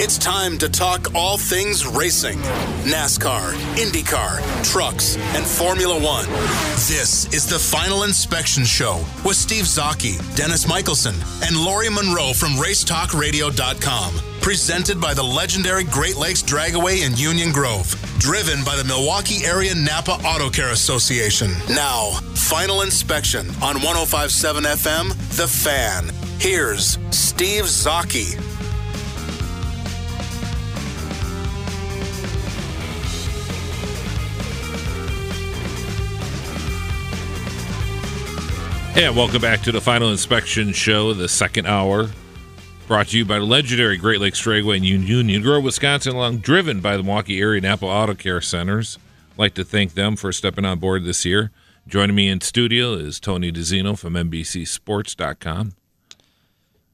It's time to talk all things racing NASCAR, IndyCar, trucks, and Formula One. This is the Final Inspection Show with Steve Zocchi, Dennis Michelson, and Lori Monroe from RaceTalkRadio.com. Presented by the legendary Great Lakes Dragway in Union Grove. Driven by the Milwaukee Area Napa Auto Care Association. Now, Final Inspection on 1057 FM, The Fan. Here's Steve Zocchi. Yeah, welcome back to the Final Inspection Show, the second hour. Brought to you by the legendary Great Lakes Dragway in Union Grove, Wisconsin, along driven by the Milwaukee Area Napa Auto Care Centers. I'd like to thank them for stepping on board this year. Joining me in studio is Tony DiZinno from NBCSports.com.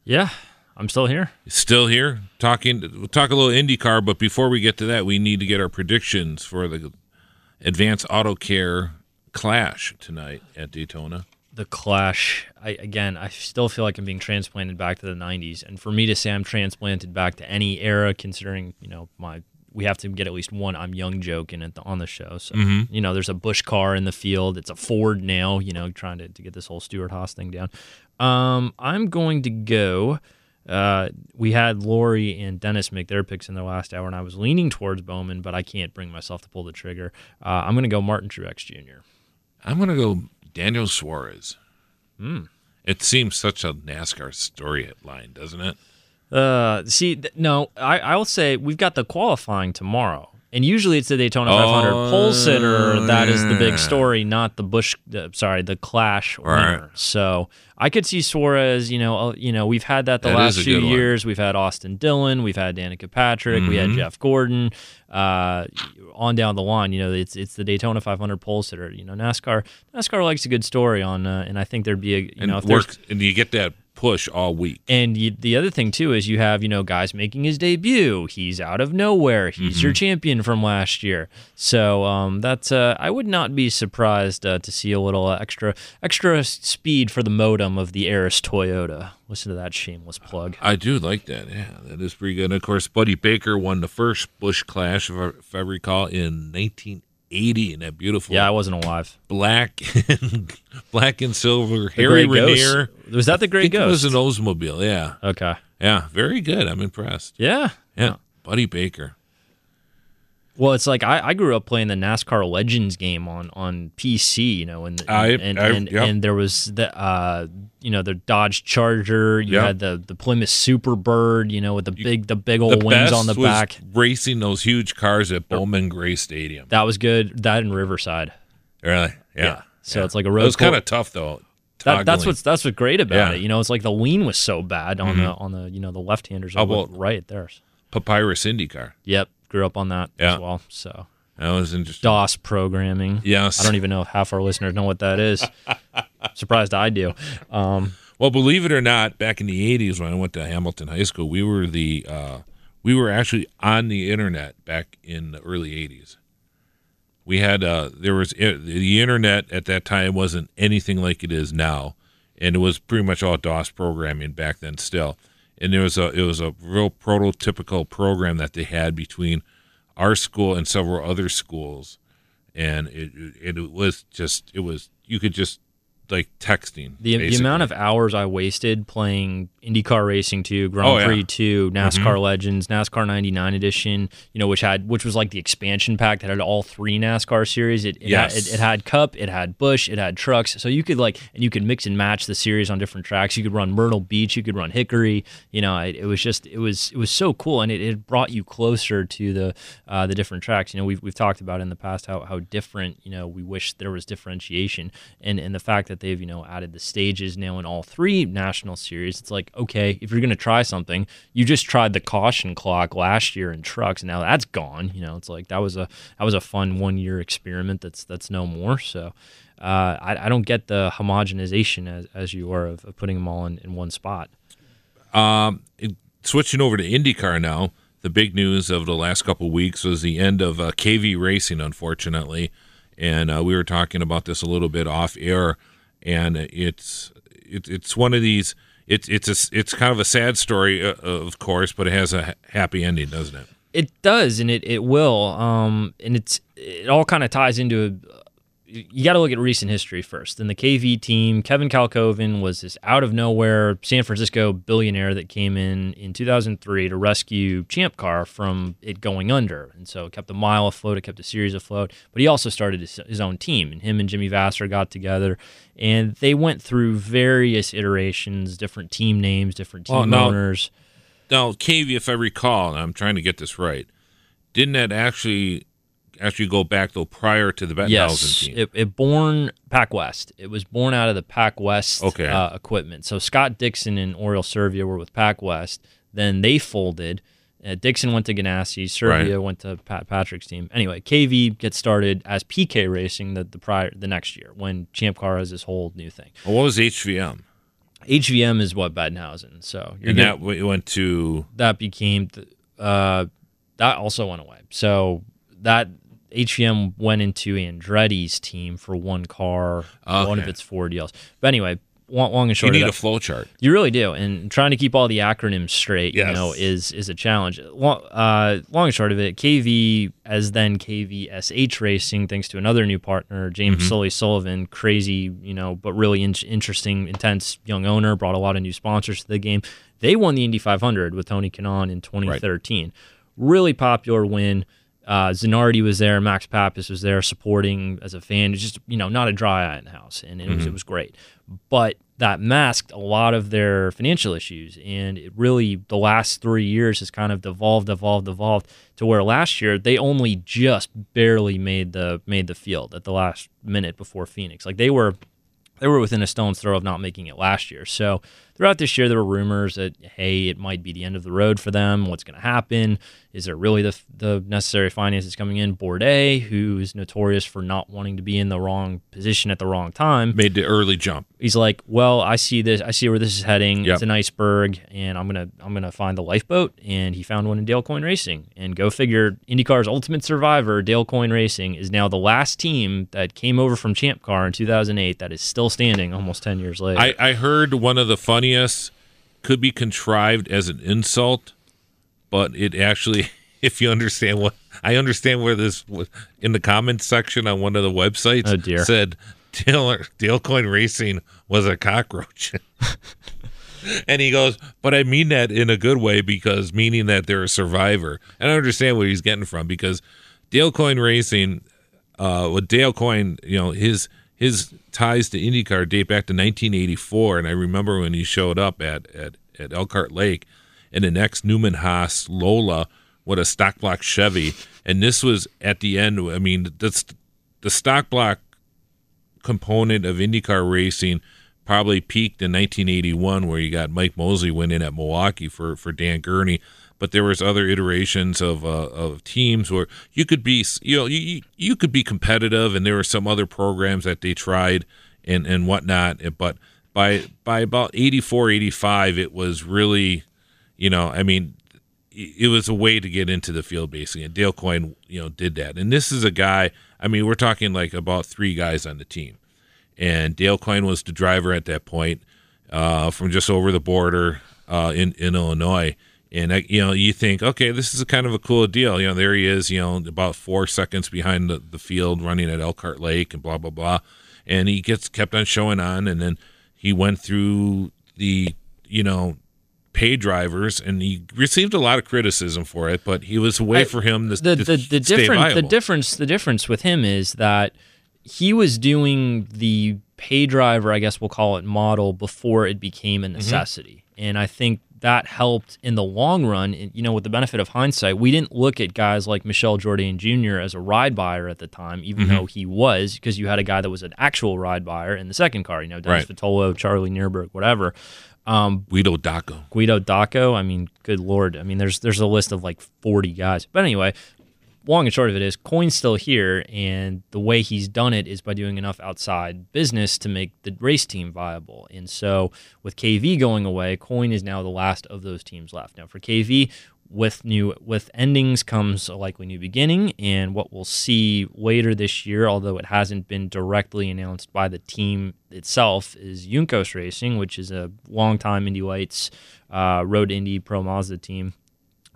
Yeah, I'm still here. Still here, talking. We'll talk a little IndyCar, but before we get to that, we need to get our predictions for the Advanced Auto Care Clash tonight at Daytona the clash I, again i still feel like i'm being transplanted back to the 90s and for me to say i'm transplanted back to any era considering you know my we have to get at least one i'm young joke at the, on the show so Mm-hmm. you know there's a Busch car in the field it's a ford now you know trying to, to get this whole Stewart-Haas thing down um, i'm going to go uh, we had Lori and Dennis make their picks in the last hour, and I was leaning towards Bowman, but I can't bring myself to pull the trigger. Uh, I'm going to go Martin Truex Jr. I'm going to go Daniel Suarez. Hmm. It seems such a NASCAR storyline, doesn't it? Uh, see, th- no, I, I will say we've got the qualifying tomorrow, and usually it's the Daytona 500 Oh, pole sitter that is the big story, not the Busch. Uh, sorry, the Clash Right. So I could see Suarez. You know, uh, you know, we've had that the That last few good one. years. We've had Austin Dillon, we've had Danica Patrick, we had Mhm. Jeff Gordon. Uh, on down the line, you know, it's it's the Daytona 500 pole sitter. You know, NASCAR NASCAR likes a good story on, uh, and I think there'd be a you and know if work, and you get that push all week. and you, the other thing too is you have you know guys making his debut. He's out of nowhere. He's your champion from last year. So um, that's uh, I would not be surprised uh, to see a little uh, extra extra speed for the modem of the Arris Toyota. Listen to that shameless plug. I do like that. Yeah, that is pretty good. And of course, Buddy Baker won the first Busch Clash, if I, if I recall, in 1980 in that beautiful Yeah, I wasn't alive. black and black and silver The Harry Ghost. Was that the Great think it was an Oldsmobile. Yeah, okay. yeah, very good. I'm impressed. Yeah. Yeah, Buddy Baker. Well, it's like I, I grew up playing the NASCAR Legends game on, on PC, you know, and I- and I- and, and there was the uh you know the Dodge Charger, you had the the Plymouth Superbird, you know, with the big the big The old wings best on the back. racing those huge cars at Bowman Gray Stadium. That was good. That in Riverside. Really? Yeah. So Yeah. it's like a road. It was kind of tough though. that, that's what's that's what's great about Yeah. Mm-hmm. it. You know, it's like the lean was so bad on the on the you know the left handers How about- right there. Papyrus IndyCar. Yep, grew up on that Yeah. as well. So That was interesting. DOS programming. Yes. I don't even know if half our listeners know what that is. Surprised I do. Um, Well, believe it or not, back in the '80s when I went to Hamilton High School, we were the uh, we were actually on the internet back in the early '80s. We had uh, there was the internet at that time wasn't anything like it is now, and it was pretty much all DOS programming back then still. And there was a it was a real prototypical program that they had between our school and several other schools, and it it, it was just it was you could just like texting the, the amount of hours I wasted playing IndyCar Racing 2, Grand Oh, yeah. Prix 2, NASCAR Legends, NASCAR 99 edition, you know, which had which was like the expansion pack that had all three NASCAR series. It it, Yes. had, it, it had Cup, it had Busch, it had trucks. So you could like and you could mix and match the series on different tracks. You could run Myrtle Beach, you could run Hickory. You know, it, it was just it was it was so cool and it, it brought you closer to the uh, the different tracks. You know, we've we've talked about in the past how how different, you know, we wish there was differentiation and and the fact that they've, you know, added the stages now in all three national series. It's like, okay, if you're going to try something, you just tried the caution clock last year in trucks and now that's gone. You know, it's like that was a that was a fun one year experiment that's that's no more. So uh, I, I don't get the homogenization as, as you are of, of putting them all in, in one spot. It- switching over to IndyCar now, the big news of the last couple weeks was the end of uh, KV Racing, unfortunately, and uh, we were talking about this a little bit off air, and it's it, it's one of these. It's it's a, it's kind of a sad story, uh, of course, but it has a happy ending, doesn't it? It does, and it, it will. Um, and it's it all kind of ties into. You got to look at recent history first. In the KV team, Kevin Kalkhoven was this out of nowhere San Francisco billionaire that came in in 2003 to rescue Champ Car from it going under, and so it kept the mile afloat, it kept the series afloat. But he also started his, his own team, and him and Jimmy Vasser got together, and they went through various iterations, different team names, different oh, team Well, now- owners. Now, KV, if I recall, and I'm trying to get this right, didn't that actually actually go back though prior to the Bettenhausen Yes, team? it, it born Pac West. It was born out of the Pac West Okay. uh, equipment. So Scott Dixon and Oriol Servia were with Pac West. Then they folded. Uh, Dixon went to Ganassi. Servia Right. went to Pat Patrick's team. Anyway, KV gets started as PK Racing the, the prior the next year when Champ Car has this whole new thing. well, what was HVM? HVM is what Bettenhausen. So you're And gonna- that went to that became uh, that also went away. So that HVM went into Andretti's team for one car, one of its four deals. But anyway, long, and you short, need of a that, flow chart. you really do, and trying to keep all the acronyms straight, you know, is is a challenge. Long, uh, long and short of it, KV as then KVSH Racing, thanks to another new partner, James Sully Sullivan, crazy, you know, but really in- interesting, intense young owner, brought a lot of new sponsors to the game. They won the Indy 500 with Tony Kanaan in 2013. Really popular win. Uh, Zanardi was there, Max Papis was there supporting as a fan. It's just you know not a dry eye in the house, and it was it was great. But that masked a lot of their financial issues, and it really the last three years has kind of devolved, evolved, evolved to where last year they only just barely made the made the field at the last minute before Phoenix. Like they were they were within a stone's throw of not making it last year. So throughout this year, there were rumors that hey, it might be the end of the road for them. What's going to happen? Is there really the the necessary finances coming in? Bourdais, who's notorious for not wanting to be in the wrong position at the wrong time, Made the early jump. he's like, "Well, I see this. I see where this is heading. Yep. It's an iceberg, and I'm gonna I'm gonna find the lifeboat." And he found one in Dale Coyne Racing. And go figure, IndyCar's ultimate survivor, Dale Coyne Racing, is now the last team that came over from Champ Car in 2008 that is still standing almost 10 years later. I, I heard one of the funniest could be contrived as an insult, but it actually, if you understand what I understand where this was in the comments section on one of the websites Oh, dear. said Dale Dale Coyne Racing was a cockroach. and he goes, but I mean that in a good way because meaning that they're a survivor. And I understand where he's getting from because Dale Coyne Racing uh, with Dale Coyne, you know, his his ties to IndyCar date back to 1984, and I remember when he showed up at at, at Elkhart Lake in an ex Newman Haas Lola with a stock block Chevy, and this was at the end. I mean, that's the stock block component of IndyCar racing probably peaked in 1981 where you got Mike Mosley winning at Milwaukee for, for Dan Gurney but there was other iterations of uh, of teams where you could be you know you you could be competitive and there were some other programs that they tried and and whatnot but by by about 84 85 it was really you know I mean it was a way to get into the field basically and Dale Coyne you know did that and this is a guy I mean we're talking like about three guys on the team and Dale Coyne was the driver at that point uh, from just over the border uh, in in Illinois. And I, you know, you think, okay, this is a kind of a cool deal. You know, there he is. You know, about four seconds behind the, the field, running at Elkhart Lake, and blah blah blah. And he gets kept on showing on, and then he went through the, you know, pay drivers, and he received a lot of criticism for it. But he was a way I- for him to, the to the, the stay difference the difference the difference with him is that he was doing the pay driver, I guess we'll call it model before it became Mm-hmm. a necessity, and I think that helped in the long run. You know, with the benefit of hindsight, we didn't look at guys like Michel Jourdain Jr. as a ride buyer at the time, even Mm-hmm. though he was, because you had a guy that was an actual ride buyer in the second car. You know, Dennis Right. Vitolo, Charlie Nearburg, whatever. Um, Guido Dacco. Guido Dacco. I mean, good lord. I mean, there's there's a list of like 40 guys. But anyway, long and short of it is Coyne's still here, and the way he's done it is by doing enough outside business to make the race team viable. And so with KV going away, Coyne is now the last of those teams left. Now for KV, with new with endings comes a likely new beginning, and what we'll see later this year, although it hasn't been directly announced by the team itself, is Juncos Racing, which is a longtime Indy Lights uh, Road Indy Pro Mazda team.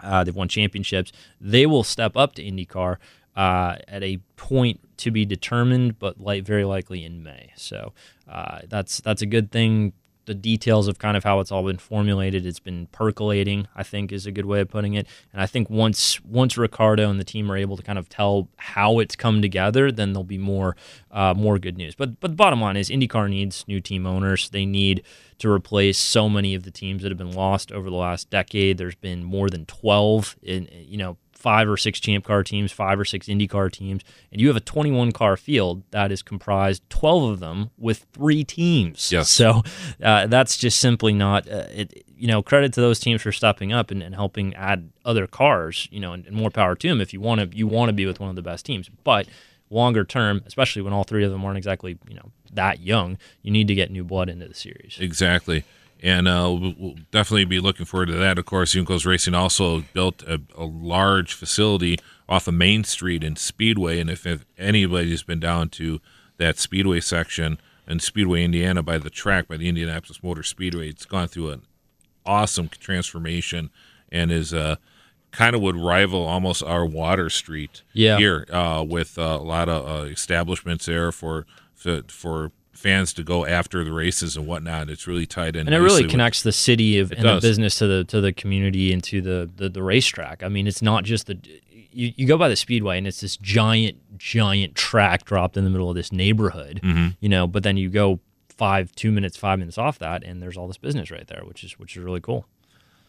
Uh, they've won championships. They will step up to IndyCar uh, at a point to be determined, but like very likely in May. So uh, that's that's a good thing. The details of kind of how it's all been formulated, it's been percolating. I think is a good way of putting it. And I think once once Ricardo and the team are able to kind of tell how it's come together, then there'll be more uh, more good news. But but the bottom line is IndyCar needs new team owners. They need to replace so many of the teams that have been lost over the last decade. There's been more than 12 in you know five or six champ car teams, five or six IndyCar teams, and you have a 21 car field that is comprised 12 of them with three teams. Yes. So uh, that's just simply not uh, it. You know, credit to those teams for stepping up and, and helping add other cars. You know, and, and more power to them if you want to. You want to be with one of the best teams, but longer term, especially when all three of them aren't exactly you know that young, you need to get new blood into the series. Exactly. And uh, we'll definitely be looking forward to that. Of course, Juncos Racing also built a, a large facility off of Main Street in Speedway. And if, if anybody's been down to that Speedway section in Speedway, Indiana, by the track, by the Indianapolis Motor Speedway, it's gone through an awesome transformation and is uh, kind of would rival almost our Water Street Yeah. here uh, with uh, a lot of uh, establishments there for for, for fans to go after the races and whatnot. It's really tied in, and it really with- connects the city of, and the business to the to the community and to the, the the racetrack. I mean, it's not just the you, you go by the speedway and it's this giant giant track dropped in the middle of this neighborhood, Mm-hmm. you know. But then you go five two minutes five minutes off that, and there's all this business right there, which is which is really cool.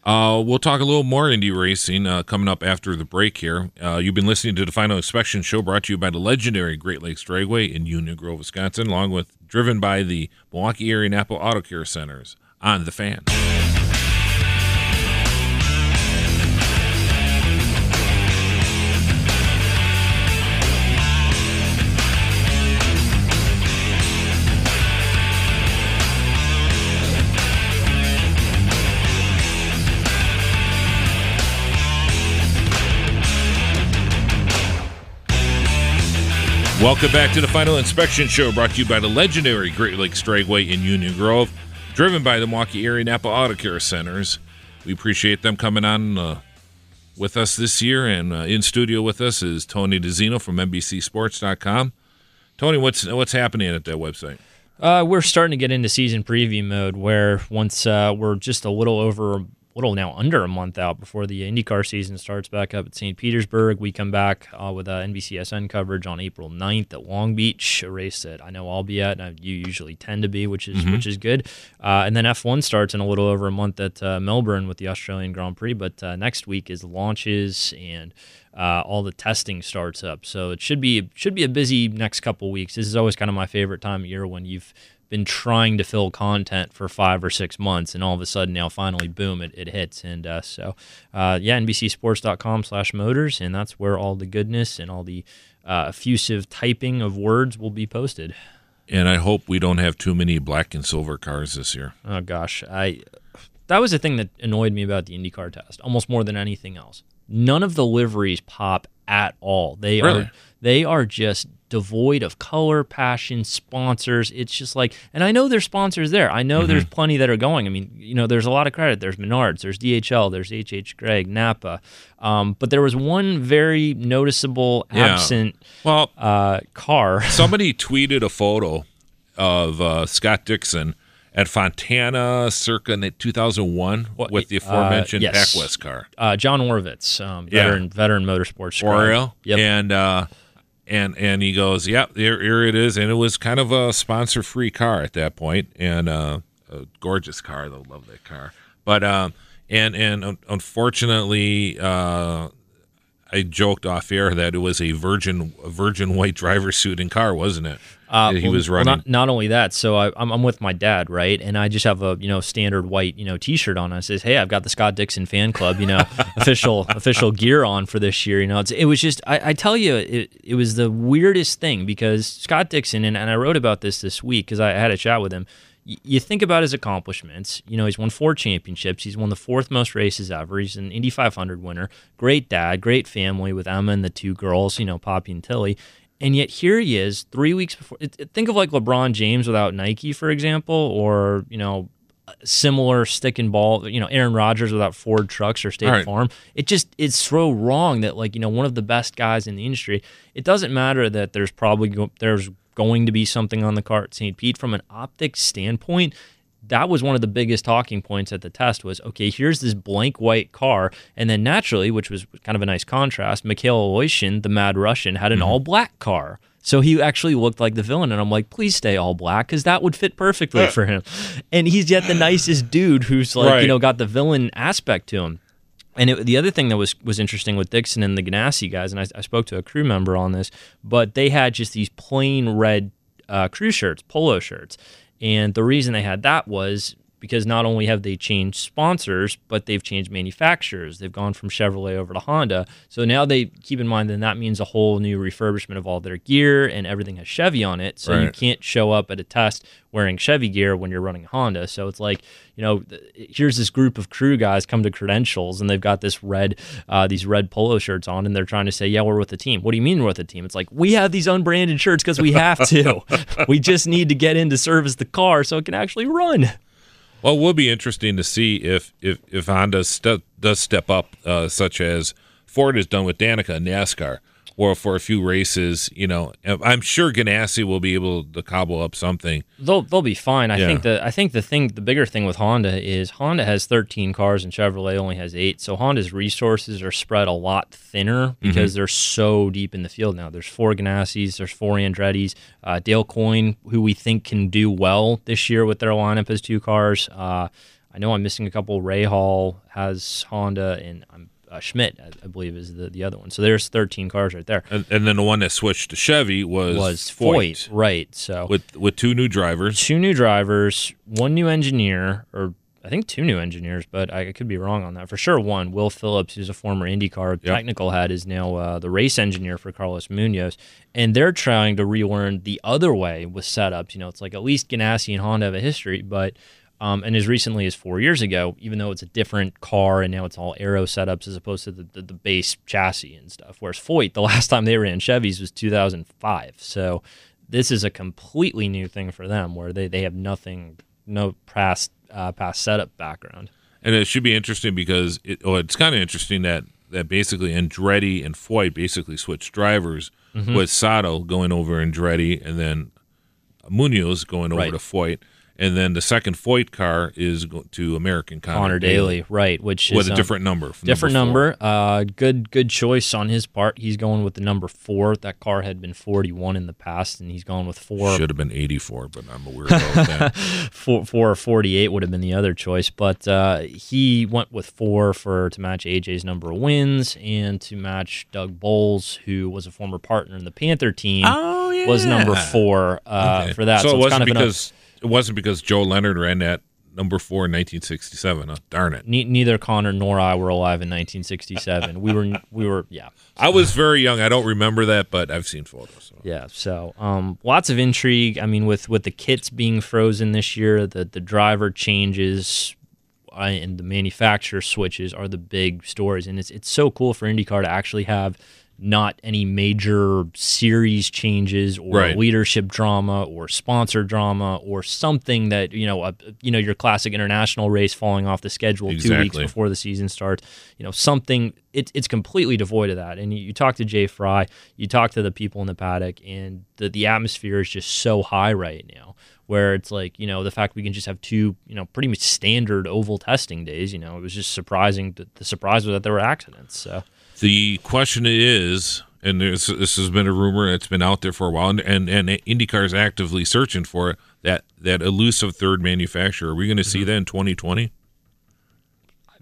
Uh, we'll talk a little more Indy racing uh, coming up after the break here. Uh, you've been listening to the Final Inspection Show brought to you by the legendary Great Lakes Dragway in Union Grove, Wisconsin, along with driven by the Milwaukee Area Napa Auto Care Centers on the fan. Welcome back to the Final Inspection Show, brought to you by the legendary Great Lakes Dragway in Union Grove, driven by the Milwaukee Area Napa Auto Care Centers. We appreciate them coming on uh, with us this year, and uh, in studio with us is Tony DiZinno from NBCSports.com. Tony, what's what's happening at that website? Uh, we're starting to get into season preview mode where once uh, we're just a little over, little now under a month out before the IndyCar season starts back up at St. Petersburg. We come back uh, with uh, NBCSN coverage on April 9th at Long Beach, a race that I know I'll be at, and you usually tend to be, which is which is good. Uh, and then F1 starts in a little over a month at uh, Melbourne with the Australian Grand Prix. But uh, next week is launches and uh, all the testing starts up. So it should be should be a busy next couple weeks. This is always kind of my favorite time of year when you've been trying to fill content for five or six months, and all of a sudden now finally, boom, it, it hits. And uh, so, uh, yeah, NBCSports.com slash motors, and that's where all the goodness and all the uh, effusive typing of words will be posted. And I hope we don't have too many black and silver cars this year. Oh gosh, I that was the thing that annoyed me about the IndyCar test, almost more than anything else. None of the liveries pop at all. They Really? are they are just devoid of color, passion, sponsors. It's just like, and I know there's sponsors there. I know there's plenty that are going. I mean, you know, there's a lot of credit. There's Menards, there's DHL, there's HH Gregg, Napa. Um, but there was one very noticeable Yeah. absent Well, uh, car. somebody tweeted a photo of uh, Scott Dixon at Fontana circa 2001 What- with the uh, aforementioned yes. Pac West car. Uh, John Orvitz, um, Yeah. veteran veteran motorsports. Oriol. Yep. And uh, and and he goes, "Yep, here, here it is." And it was kind of a sponsor free car at that point, and uh, a gorgeous car. They'll love that car. But um, and and un- unfortunately, uh, I joked off air that it was a virgin a virgin white driver suit and car, wasn't it? Uh, he well- was well, running. not, not only that, so I, I'm, I'm with my dad, right? And I just have a you know standard white you know T-shirt on. I says, hey, I've got the Scott Dixon fan club, you know, official official gear on for this year. You know, it's, it was just I, I tell you, it, it was the weirdest thing because Scott Dixon and, and I wrote about this this week because I had a chat with him. You think about his accomplishments. You know, he's won four championships. He's won the fourth most races ever. He's an Indy 500 winner. Great dad, great family with Emma and the two girls. You know, Poppy and Tilly. And yet here he is, three weeks before. Think of like LeBron James without Nike, for example, or you know, similar stick and ball. You know, Aaron Rodgers without Ford trucks or State right. Farm. It just it's so wrong that like you know one of the best guys in the industry. It doesn't matter that there's probably go, there's going to be something on the car at St. Pete from an optics standpoint that was one of the biggest talking points at the test was okay here's this blank white car. And then naturally which was kind of a nice contrast mikhail Aleshin, the mad russian had an mm-hmm. all black car. So he actually looked like the villain. And i'm like please stay all black because that would fit perfectly for him. And he's yet the nicest dude who's like Right. you know got the villain aspect to him and it, the other thing that was was interesting with Dixon and the Ganassi guys, and I, I spoke to a crew member on this, but they had just these plain red uh, crew shirts, polo shirts, and the reason they had that was because not only have they changed sponsors, but they've changed manufacturers. They've gone from Chevrolet over to Honda. So now they keep in mind that that means a whole new refurbishment of all their gear and everything has Chevy on it. So you can't show up at a test wearing Chevy gear when you're running Honda. So it's like, you know, here's this group of crew guys come to credentials and they've got this red, uh, these red polo shirts on, and they're trying to say, yeah, we're with the team. What do you mean we're with the team? It's like we have these unbranded shirts because we have to. we just need to get in to service the car so it can actually run. Well, it will be interesting to see if if if Honda st- does step up, uh, such as Ford has done with Danica in NASCAR, or for a few races. You know, I'm sure Ganassi will be able to cobble up something. They'll they'll be fine. I Yeah. think the I think the thing the bigger thing with Honda is Honda has 13 cars and Chevrolet only has eight. So Honda's resources are spread a lot thinner because they're so deep in the field now. There's four Ganassis, there's four Andretti's, uh, Dale Coyne, who we think can do well this year with their lineup as two cars. Uh, I know I'm missing a couple. Rahal has Honda, and I'm. Uh, Schmidt, I, I believe, is the, the other one. So there's 13 cars right there. And, and then the one that switched to Chevy was Was Foyt, Foyt, right? So with with two new drivers. two new drivers, one new engineer, or I think two new engineers, but I could be wrong on that. For sure, one, Will Phillips, who's a former IndyCar technical head, is now uh, the race engineer for Carlos Munoz. And they're trying to relearn the other way with setups. You know, it's like at least Ganassi and Honda have a history, but. Um, and as recently as four years ago, even though it's a different car and now it's all aero setups as opposed to the, the, the base chassis and stuff. Whereas Foyt, the last time they ran Chevys was 2005. So this is a completely new thing for them where they, they have nothing, no past uh, past setup background. And it should be interesting because it, oh, it's kind of interesting that that basically Andretti and Foyt basically switched drivers Mm-hmm. with Sato going over Andretti and then Munoz going over Right. to Foyt. And then the second Foyt car is to American Conor, Conor Daly, right? Which with is a um, different number. different four. number. Uh, good good choice on his part. He's going with the number four. That car had been 41 in the past, and he's going with four. Should have been 84, but I'm a weirdo that. four, four or 48 would have been the other choice, but uh, he went with four for to match AJ's number of wins and to match Doug Boles, who was a former partner in the Panther team, Oh, yeah, was number four uh, Okay. for that. So, it it's wasn't kind of an- because it wasn't because Joe Leonard ran that number four in 1967. Huh? Darn it! ne- neither Conor nor I were alive in 1967. we were we were yeah. I was very young. I don't remember that, but I've seen photos. So. Yeah, so um, lots of intrigue. I mean, with with the kits being frozen this year, the the driver changes uh, and the manufacturer switches are the big stories, and it's it's so cool for IndyCar to actually have not any major series changes or Right. leadership drama or sponsor drama or something that you know a, you know your classic international race falling off the schedule two weeks before the season starts. You know something it, it's completely devoid of that. And you, you talk to jay Frye you talk to the people in the paddock and the, the atmosphere is just so high right now where it's like you know the fact we can just have two you know pretty much standard oval testing days you know it was just surprising that the surprise was that there were accidents. So The question is, and this, this has been a rumor that's been out there for a while, and and, and IndyCar is actively searching for it. That that elusive third manufacturer. Are we going to see that in 2020?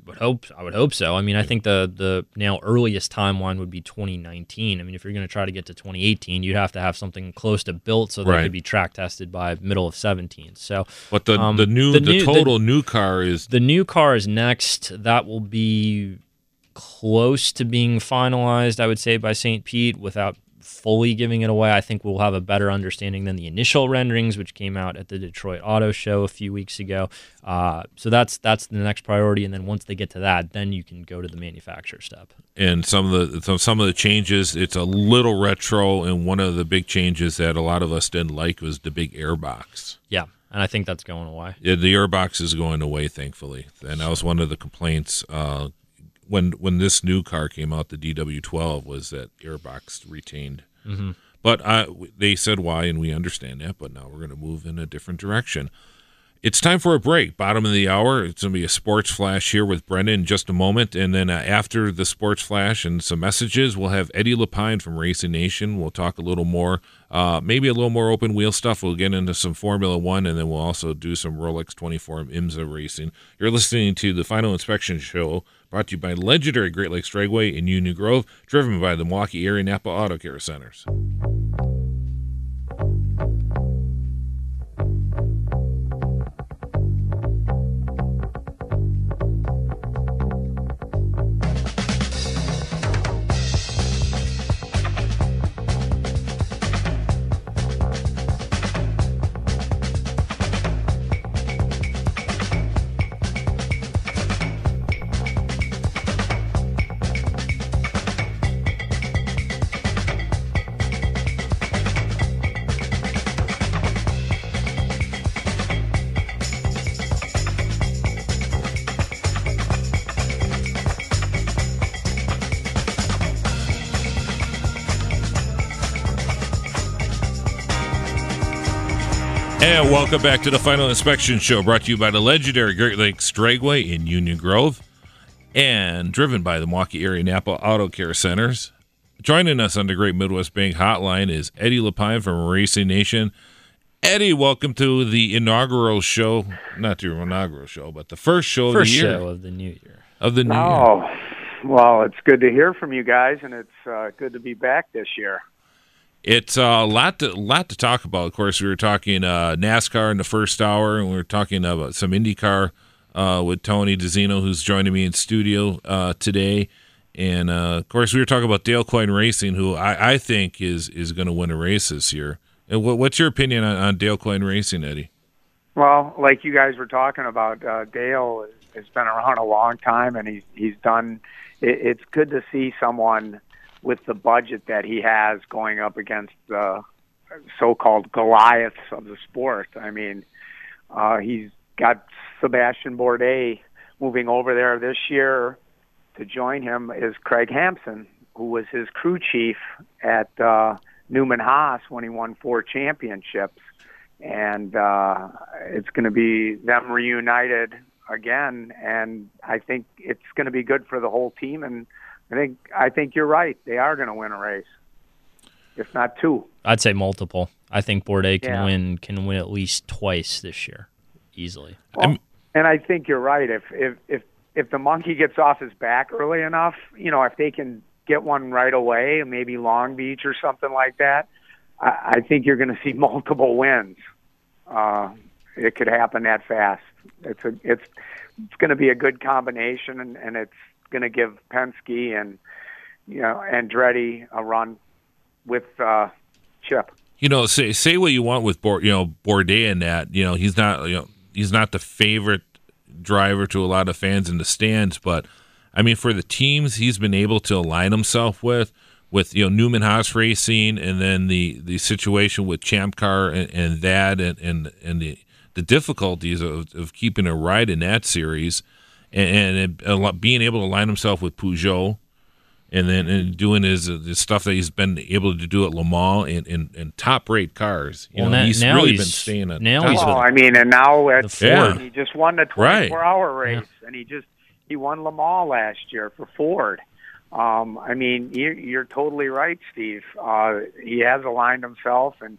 would hope I would hope so. I mean, I think the the now earliest timeline would be 2019. I mean, if you're going to try to get to 2018, you'd have to have something close to built so that Right. it could be track tested by middle of 17. So But the Um, the new the the, new- the- total new car is the new car is next. That will be close to being finalized, I would say, by St. Pete without fully giving it away. I think we'll have a better understanding than the initial renderings, which came out at the Detroit Auto Show a few weeks ago. Uh, so that's that's the next priority, and then once they get to that, then you can go to the manufacturer step. and some of the some- some of the changes. It's a little retro, and one of the big changes that a lot of us didn't like was the big airbox. Yeah, and I think that's going away. Yeah, the airbox is going away, thankfully, and that was one of the complaints uh, when when this new car came out. The DW12 was that airbox retained, Mm-hmm. but uh, they said why, and we understand that. But now we're going to move in a different direction. It's time for a break. Bottom of the hour. It's going to be a sports flash here with Brendan in just a moment. And then uh, after the sports flash and some messages, we'll have Eddie Lapine from Racing Nation. We'll talk a little more, uh, maybe a little more open wheel stuff. We'll get into some Formula One, and then we'll also do some Rolex 24 IMSA racing. You're listening to the Final Inspection Show, brought to you by legendary Great Lakes Dragway in Union Grove, driven by the Milwaukee Area Napa Auto Care Centers. Welcome back to the Final Inspection Show, brought to you by the legendary Great Lakes Dragway in Union Grove and driven by the Milwaukee Area Napa Auto Care Centers. Joining us on the Great Midwest Bank Hotline is Eddie Lapine from Racing Nation. Eddie, welcome to the inaugural show, not the inaugural show, but the first show First of the year show of the new year. of the new year. Oh, well, it's good to hear from you guys, and it's uh, good to be back this year. It's uh, a lot to lot to talk about. Of course, we were talking uh, NASCAR in the first hour, and we were talking about some IndyCar uh, with Tony DiZinno, who's joining me in studio uh, today. And uh, of course, we were talking about Dale Coyne Racing, who I, I think is is going to win a race this year. And what, what's your opinion on, on Dale Coyne Racing, Eddie? Well, like you guys were talking about, uh, Dale has been around a long time, and he's he's done. It, it's good to see someone with the budget that he has going up against the so-called Goliaths of the sport. I mean, uh, he's got Sebastian Bourdais moving over there this year to join him is Craig Hampson, who was his crew chief at uh, Newman Haas when he won four championships. And uh, it's going to be them reunited again, and I think it's going to be good for the whole team. And I think I think you're right; they are going to win a race, if not two. I'd say multiple. I think Bourdais can Yeah. win can win at least twice this year, easily. Well, and I think you're right. If if if if the monkey gets off his back early enough, you know, if they can get one right away, maybe Long Beach or something like that, I, I think you're going to see multiple wins. Uh, it could happen that fast. It's a it's it's going to be a good combination, and, and it's going to give Penske and you know Andretti a run with uh, Chip. You know, say say what you want with Bour, you know Bourdais that. You know, he's not you know he's not the favorite driver to a lot of fans in the stands, but I mean for the teams he's been able to align himself with, with you know Newman Haas Racing, and then the the situation with Champ Car and, and that, and and and the the difficulties of, of keeping a ride in that series, and, and being able to align himself with Peugeot, and then and doing his, his stuff that he's been able to do at Le Mans in, in, in top rate cars. You Well, know, now- he's now really he's- been staying at now top. he's Oh, I mean, and now at The Ford. he just won the Right. 24 hour race, and he just he won Le Mans last year for Ford. Um, I mean, you're, you're totally right, Steve. Uh, he has aligned himself, and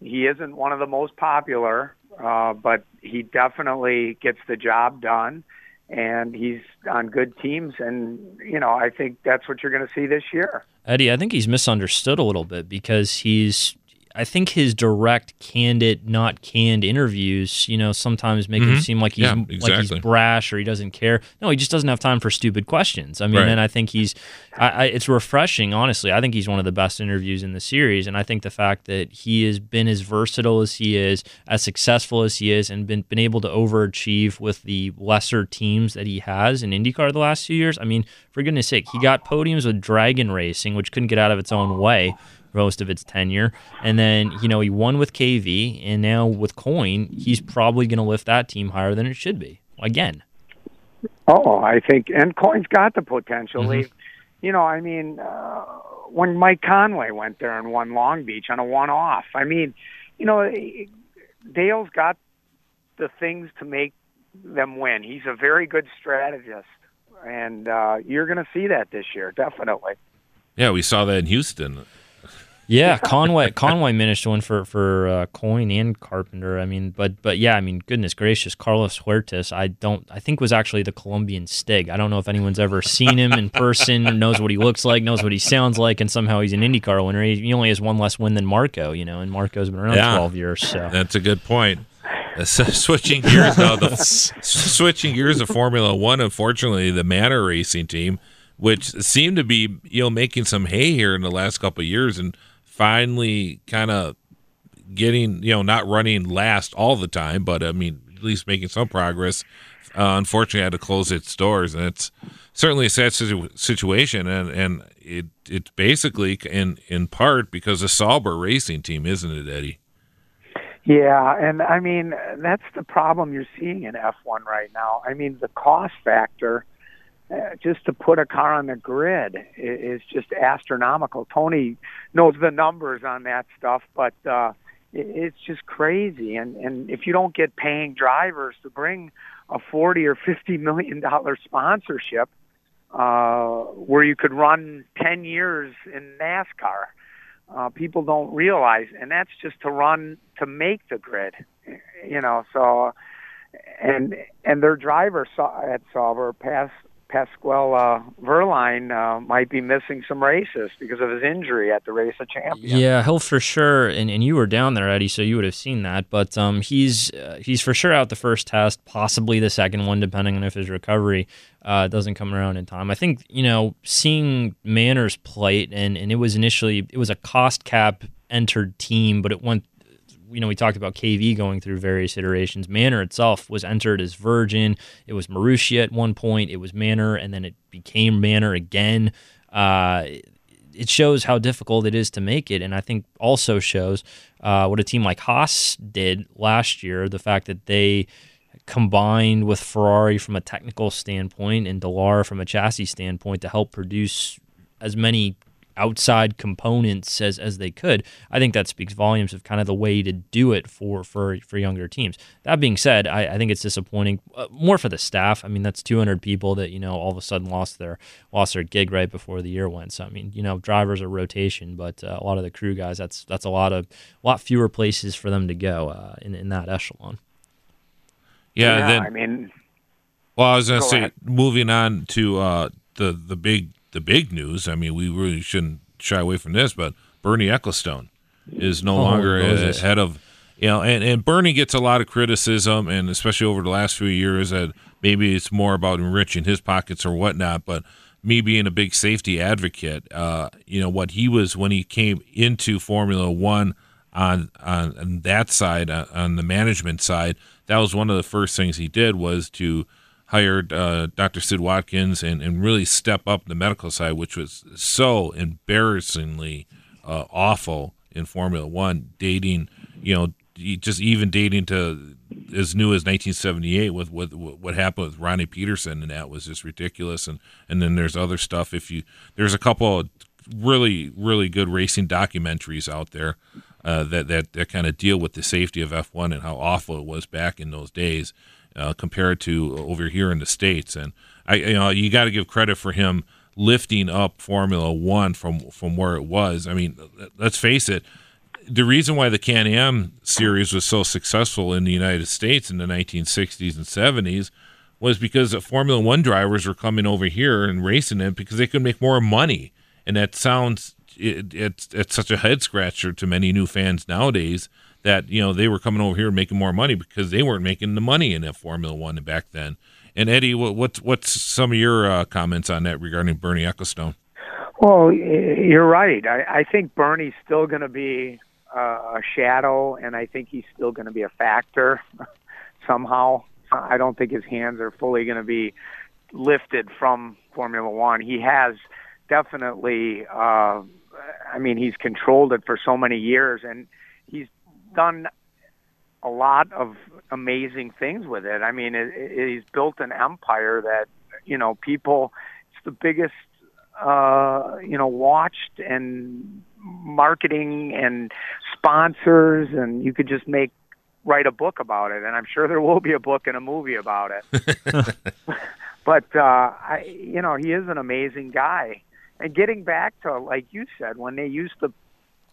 he isn't one of the most popular, uh, but he definitely gets the job done, and he's on good teams. And you know, I think that's what you're going to see this year. Eddie, I think he's misunderstood a little bit because he's. I think his direct, candid, not canned interviews, you know, sometimes make him Mhm. seem like he's Yeah, like he's brash or he doesn't care. No, he just doesn't have time for stupid questions. I mean, Right. and I think he's, I, I, it's refreshing, honestly. I think he's one of the best interviews in the series, and I think the fact that he has been as versatile as he is, as successful as he is, and been been able to overachieve with the lesser teams that he has in IndyCar the last few years. I mean, for goodness sake, he got podiums with Dragon Racing, which couldn't get out of its own way most of its tenure. And then, you know, he won with KV, and now with Coyne, he's probably going to lift that team higher than it should be again. Oh, I think, and Coyne's got the potential. Mm-hmm. You know, I mean, uh, when Mike Conway went there and won Long Beach on a one-off, I mean, you know, Dale's got the things to make them win. He's a very good strategist, and uh, you're going to see that this year, definitely. Yeah, we saw that in Houston. Yeah, Conway Conway managed one for for uh, Coyne and Carpenter. I mean, but but yeah, I mean, goodness gracious, Carlos Huertas. I don't. I think was actually the Colombian Stig. I don't know if anyone's ever seen him in person, or knows what he looks like, knows what he sounds like, and somehow he's an IndyCar winner. He, he only has one less win than Marco. You know, and Marco's been around Yeah. twelve years. So That's a good point. So switching gears now, the switching gears to Formula One. Unfortunately, the Manor Racing team, which seemed to be you know making some hay here in the last couple of years, and finally kind of getting you know not running last all the time, but I mean at least making some progress. Uh, unfortunately, had to close its doors, and it's certainly a sad situ- situation, and and it it's basically in in part because of Sauber Racing Team, isn't it, Eddie? Yeah, and I mean that's the problem you're seeing in F1 right now. I mean the cost factor just to put a car on the grid is just astronomical. Tony knows the numbers on that stuff, but uh, it's just crazy. And and if you don't get paying drivers to bring a forty or fifty million dollar sponsorship, uh, where you could run ten years in NASCAR, uh, people don't realize, and that's just to run to make the grid, you know. So, and and their driver saw at Sauber, Pas, Pasquale uh, Wehrlein, uh, might be missing some races because of his injury at the Race of Champions. Yeah, he'll for sure. And, and you were down there, Eddie, so you would have seen that. But um, he's uh, he's for sure out the first test, possibly the second one, depending on if his recovery uh, doesn't come around in time. I think you know seeing Manners plate, and and it was initially it was a cost cap entered team, but it went. You know, we talked about KV going through various iterations. Manor itself was entered as Virgin. It was Marussia at one point. It was Manor, and then it became Manor again. Uh, it shows how difficult it is to make it, and I think also shows uh, what a team like Haas did last year. The fact that they combined with Ferrari from a technical standpoint and Dallara from a chassis standpoint to help produce as many outside components as, as they could. I think that speaks volumes of kind of the way to do it for for, for younger teams. That being said, I, I think it's disappointing uh, more for the staff. I mean, that's 200 people that you know all of a sudden lost their lost their gig right before the year went. So I mean, you know, drivers are rotation, but uh, a lot of the crew guys, that's that's a lot of a lot fewer places for them to go uh, in in that echelon. Yeah, Yeah, then I mean, Well, I was going to Go say, ahead. moving on to uh, the the big the big news. I mean, we really shouldn't shy away from this, but Bernie Ecclestone is no Oh, longer Moses. head of you know, and, and Bernie gets a lot of criticism, and especially over the last few years, that maybe it's more about enriching his pockets or whatnot. But me being a big safety advocate, uh, you know, what he was when he came into Formula One on on, on that side, on, on the management side, that was one of the first things he did was to hired uh, Dr. Sid Watkins and, and really step up the medical side, which was so embarrassingly uh, awful in Formula One, dating, you know, just even dating to as new as 1978 with, with, what happened with Ronnie Peterson, and that was just ridiculous. And and then there's other stuff. If you there's a couple of really really good racing documentaries out there uh, that that that kind of deal with the safety of F1 and how awful it was back in those days uh, compared to over here in the states. And I you know you got to give credit for him lifting up Formula One from from where it was. I mean, let's face it the reason why the Can Am series was so successful in the United States in the 1960s and 70s was because Formula One drivers were coming over here and racing it because they could make more money. And that sounds it, it's it's such a head scratcher to many new fans nowadays that you know they were coming over here making more money because they weren't making the money in that Formula One back then. And Eddie, what, what's what's some of your uh, comments on that regarding Bernie Ecclestone? Well, you're right. I, I think Bernie's still going to be a shadow, and I think he's still going to be a factor somehow. I don't think his hands are fully going to be lifted from Formula One. He has definitely, uh, I mean, he's controlled it for so many years, and he's done a lot of amazing things with it. I mean, it, it, he's built an empire that you know people. It's the biggest, uh, you know, watched and marketing and sponsors, and you could just make write a book about it. And I'm sure there will be a book and a movie about it. but uh, I, you know, he is an amazing guy. And getting back to like you said, when they used to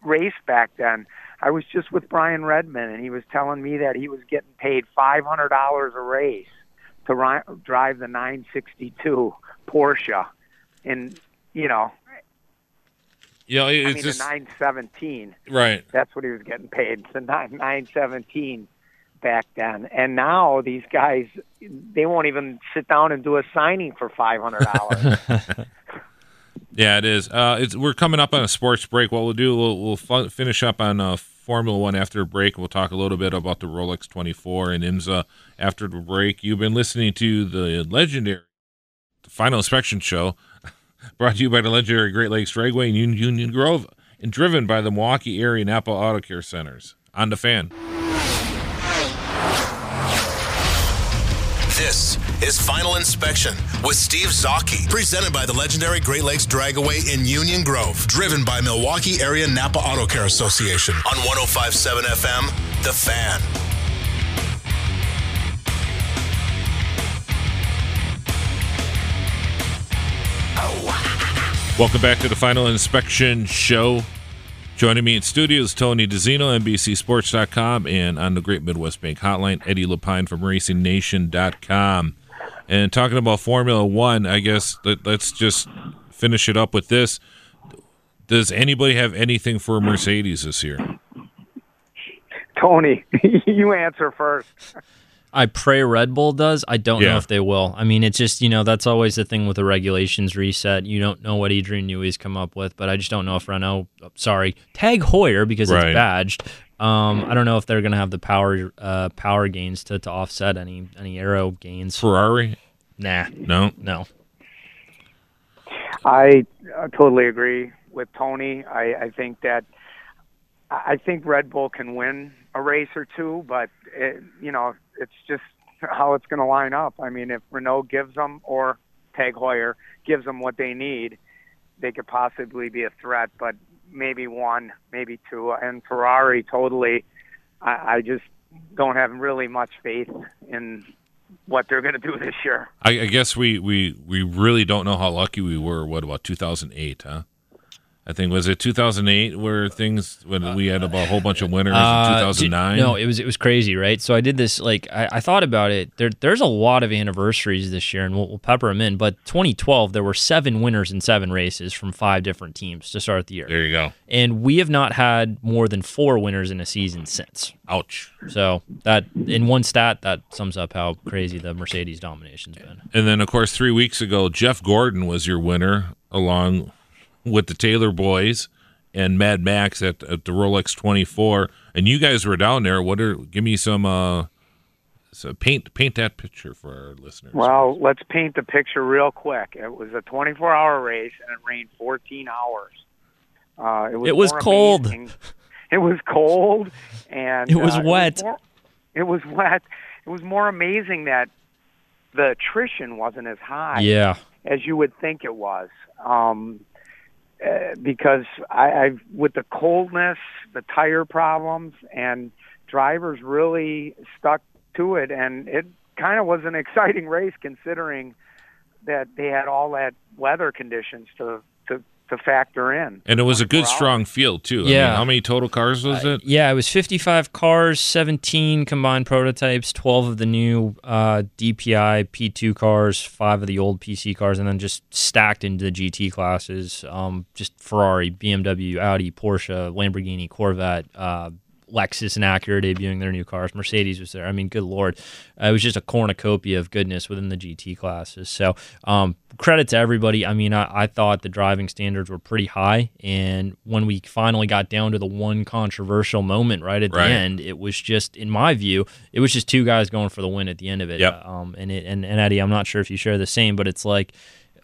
race back then, I was just with Brian Redman, and he was telling me that he was getting paid five hundred dollars a race to ri- drive the 962 Porsche, and you know yeah, it's I mean, just the nine seventeen. right. That's what he was getting paid. The nine nine seventeen back then, and now these guys they won't even sit down and do a signing for five hundred dollars. yeah, it is. Uh, it's we're coming up on a sports break. What we'll do, we'll, we'll finish up on uh, Formula One after a break. We'll talk a little bit about the Rolex twenty four and IMSA after the break. You've been listening to the legendary Final Inspection Show Brought to you by the legendary Great Lakes Dragway in Union Grove and driven by the Milwaukee area Napa Auto Care Centers. On the fan. Is Final Inspection with Steve Zocchi, presented by the legendary Great Lakes Dragway in Union Grove, driven by Milwaukee Area Napa Auto Care Association on 1057 FM, The Fan. Welcome back to the Final Inspection Show. Joining me in studio is Tony DiZinno, NBCSports.com, and on the Great Midwest Bank Hotline, Eddie LePine from RacingNation.com. And talking about Formula One, I guess let, us just finish it up with this. Does anybody have anything for Mercedes this year? Tony, you answer first. I pray Red Bull does. I don't Yeah. know if they will. I mean, it's just you know that's always the thing with the regulations reset. You don't know what Adrian Newey's come up with, but I just don't know if Renault. Sorry, Tag Heuer because Right. it's badged. Um, I don't know if they're going to have the power uh, power gains to, to offset any any aero gains. Ferrari? Nah, No. no. I uh, totally agree with Tony. I, I think that I think Red Bull can win a race or two, but it, you know it's just how it's going to line up. I mean, if Renault gives them or Tag Heuer gives them what they need, they could possibly be a threat. But maybe one, maybe two, and Ferrari totally. I, I just don't have really much faith in what they're going to do this year. I, I guess we, we, we really don't know how lucky we were. What about 2008, huh? I think was it 2008 where things when we had about a whole bunch of winners in Uh, 2009. No, it was it was crazy, right? So I did this like I, I thought about it. There, there's a lot of anniversaries this year, and we'll, we'll pepper them in. But 2012, there were seven winners in seven races from five different teams to start the year, there you go. and we have not had more than four winners in a season since. Ouch. So that in one stat that sums up how crazy the Mercedes domination's been. And then, of course, three weeks ago, Jeff Gordon was your winner, along with the Taylor boys and Mad Max at, at the Rolex 24. And you guys were down there. What are? Give me some uh, So paint paint that picture for our listeners. Well, let's paint the picture real quick. It was a 24-hour race, and it rained 14 hours. Uh, it was, It was cold. amazing- It was cold, and It was uh, wet. more- It was, wet. It was more amazing that the attrition wasn't as high Yeah. as you would think it was. Um, uh, because I, I've with the coldness, the tire problems, and drivers really stuck to it, and it kind of was an exciting race considering that they had all that weather conditions to to, to factor in. and it was a good strong field too. I Yeah. mean, how many total cars was it? Yeah, it was 55 cars, 17 combined prototypes, 12 of the new uh, DPI P2 cars, five of the old PC cars, and then just stacked into the GT classes. Um, just Ferrari, BMW, Audi, Porsche, Lamborghini, Corvette, uh, Lexus, and Acura debuting their new cars. Mercedes was there. I mean, good lord, uh, it was just a cornucopia of goodness within the GT classes. So, um, credit to everybody. I mean, I, I thought the driving standards were pretty high, and when we finally got down to the one controversial moment right at Right. the end, it was just, in my view, it was just two guys going for the win at the end of it. Yep. Um, and it, and and Eddie, I'm not sure if you share the same, but it's like.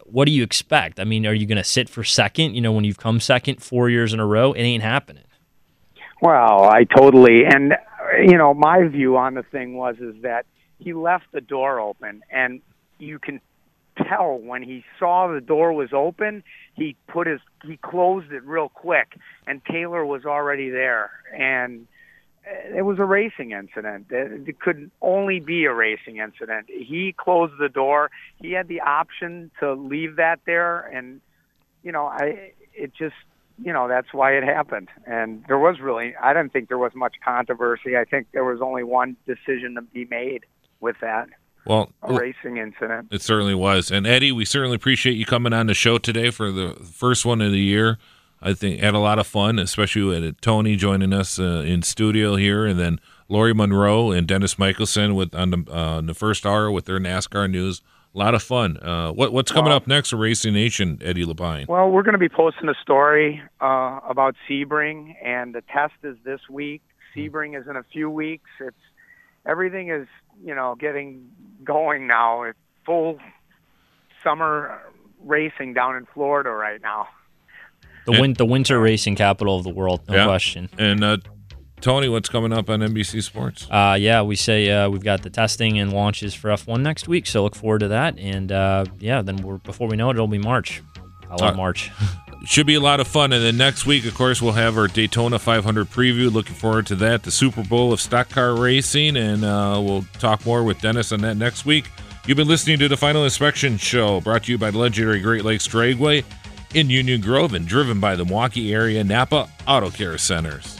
What do you expect? I mean, are you going to sit for second? You know, when you've come second four years in a row, it ain't happening. Well, I totally and you know my view on the thing was is that he left the door open, and you can tell when he saw the door was open, he put his he closed it real quick, and Taylor was already there, and uh, it was a racing incident. It could only be a racing incident. He closed the door. He had the option to leave that there, and you know, I it just you know that's why it happened. And there was really I didn't think there was much controversy. I think there was only one decision to be made with that Well, a racing incident. It certainly was. And Eddie, we certainly appreciate you coming on the show today for the first one of the year. I think had a lot of fun, especially with Tony joining us uh, in studio here, and then Lori Monroe and Dennis Michelson with on the, uh, on the first hour with their NASCAR news. A lot of fun. Uh, what what's coming Well- up next for Racing Nation, Eddie LePine? Well, we're going to be posting a story uh, about Sebring, and the test is this week. Sebring is in a few weeks. It's everything is you know getting going now. It's full summer racing down in Florida right now. The win- the winter racing capital of the world, no Yeah. question. And uh, Tony, what's coming up on NBC Sports? Uh, yeah, we say uh, we've got the testing and launches for F1 next week, so look forward to that. And uh, yeah, then we're, before we know it, it'll be March. I love Uh, March. Should be a lot of fun. And then next week, of course, we'll have our Daytona 500 preview. Looking forward to that. The Super Bowl of stock car racing. And uh, we'll talk more with Dennis on that next week. You've been listening to the Final Inspection Show, brought to you by the legendary Great Lakes Dragway in Union Grove and driven by the Milwaukee area Napa Auto Care Centers.